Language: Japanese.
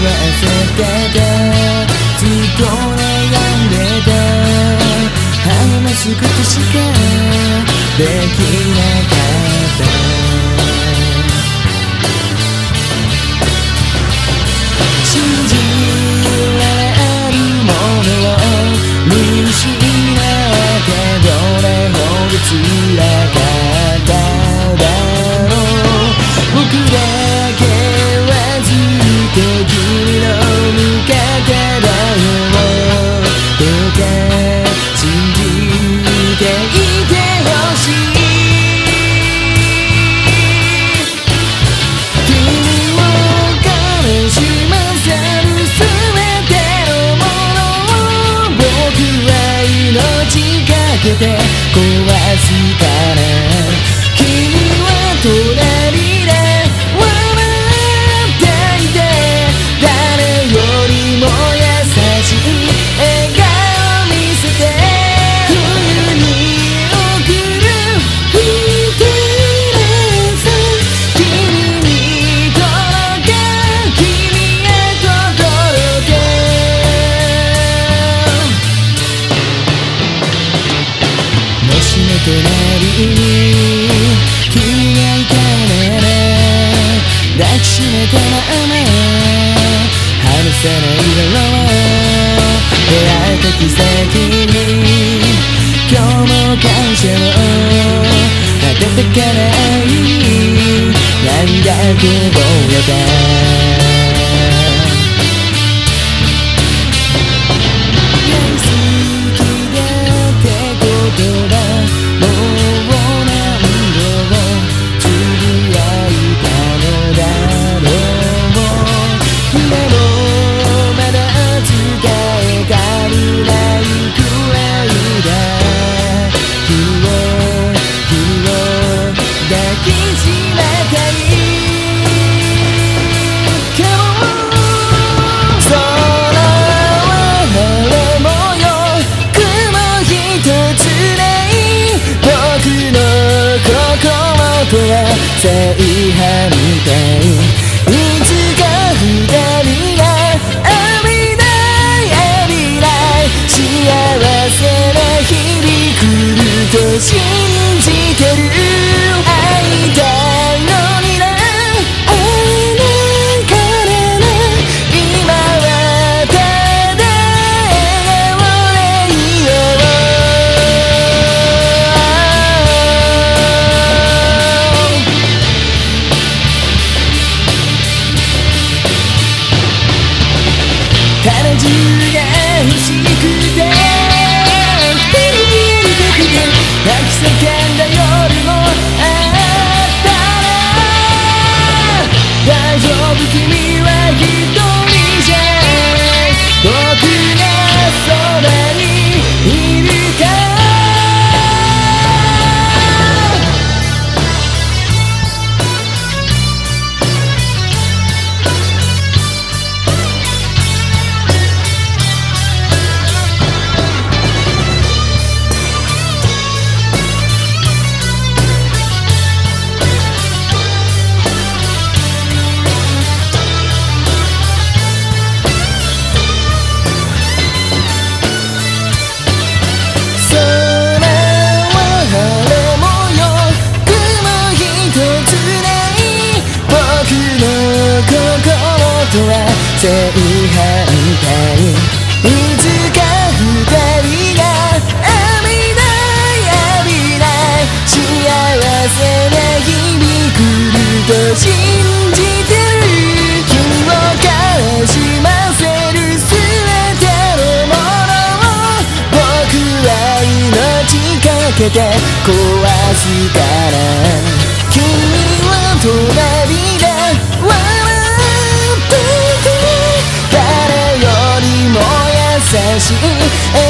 ってたずっと悩んでた話すことしかできない。けて隣に君がいたなら抱きしめたまま離さないだろう出会えた奇跡に今日も感謝を温かな愛に涙こぼれた抱きしめたい Come on 空は晴れ模様雲一つない僕の心とは正反対いつか二人が浴びない浴びない幸せな日々来ると信彼中が欲し正反対いつか二人が浴びない浴びない幸せな日々来ると信じてる君を悲しませる全てのものを僕は命かけて壊すからしい。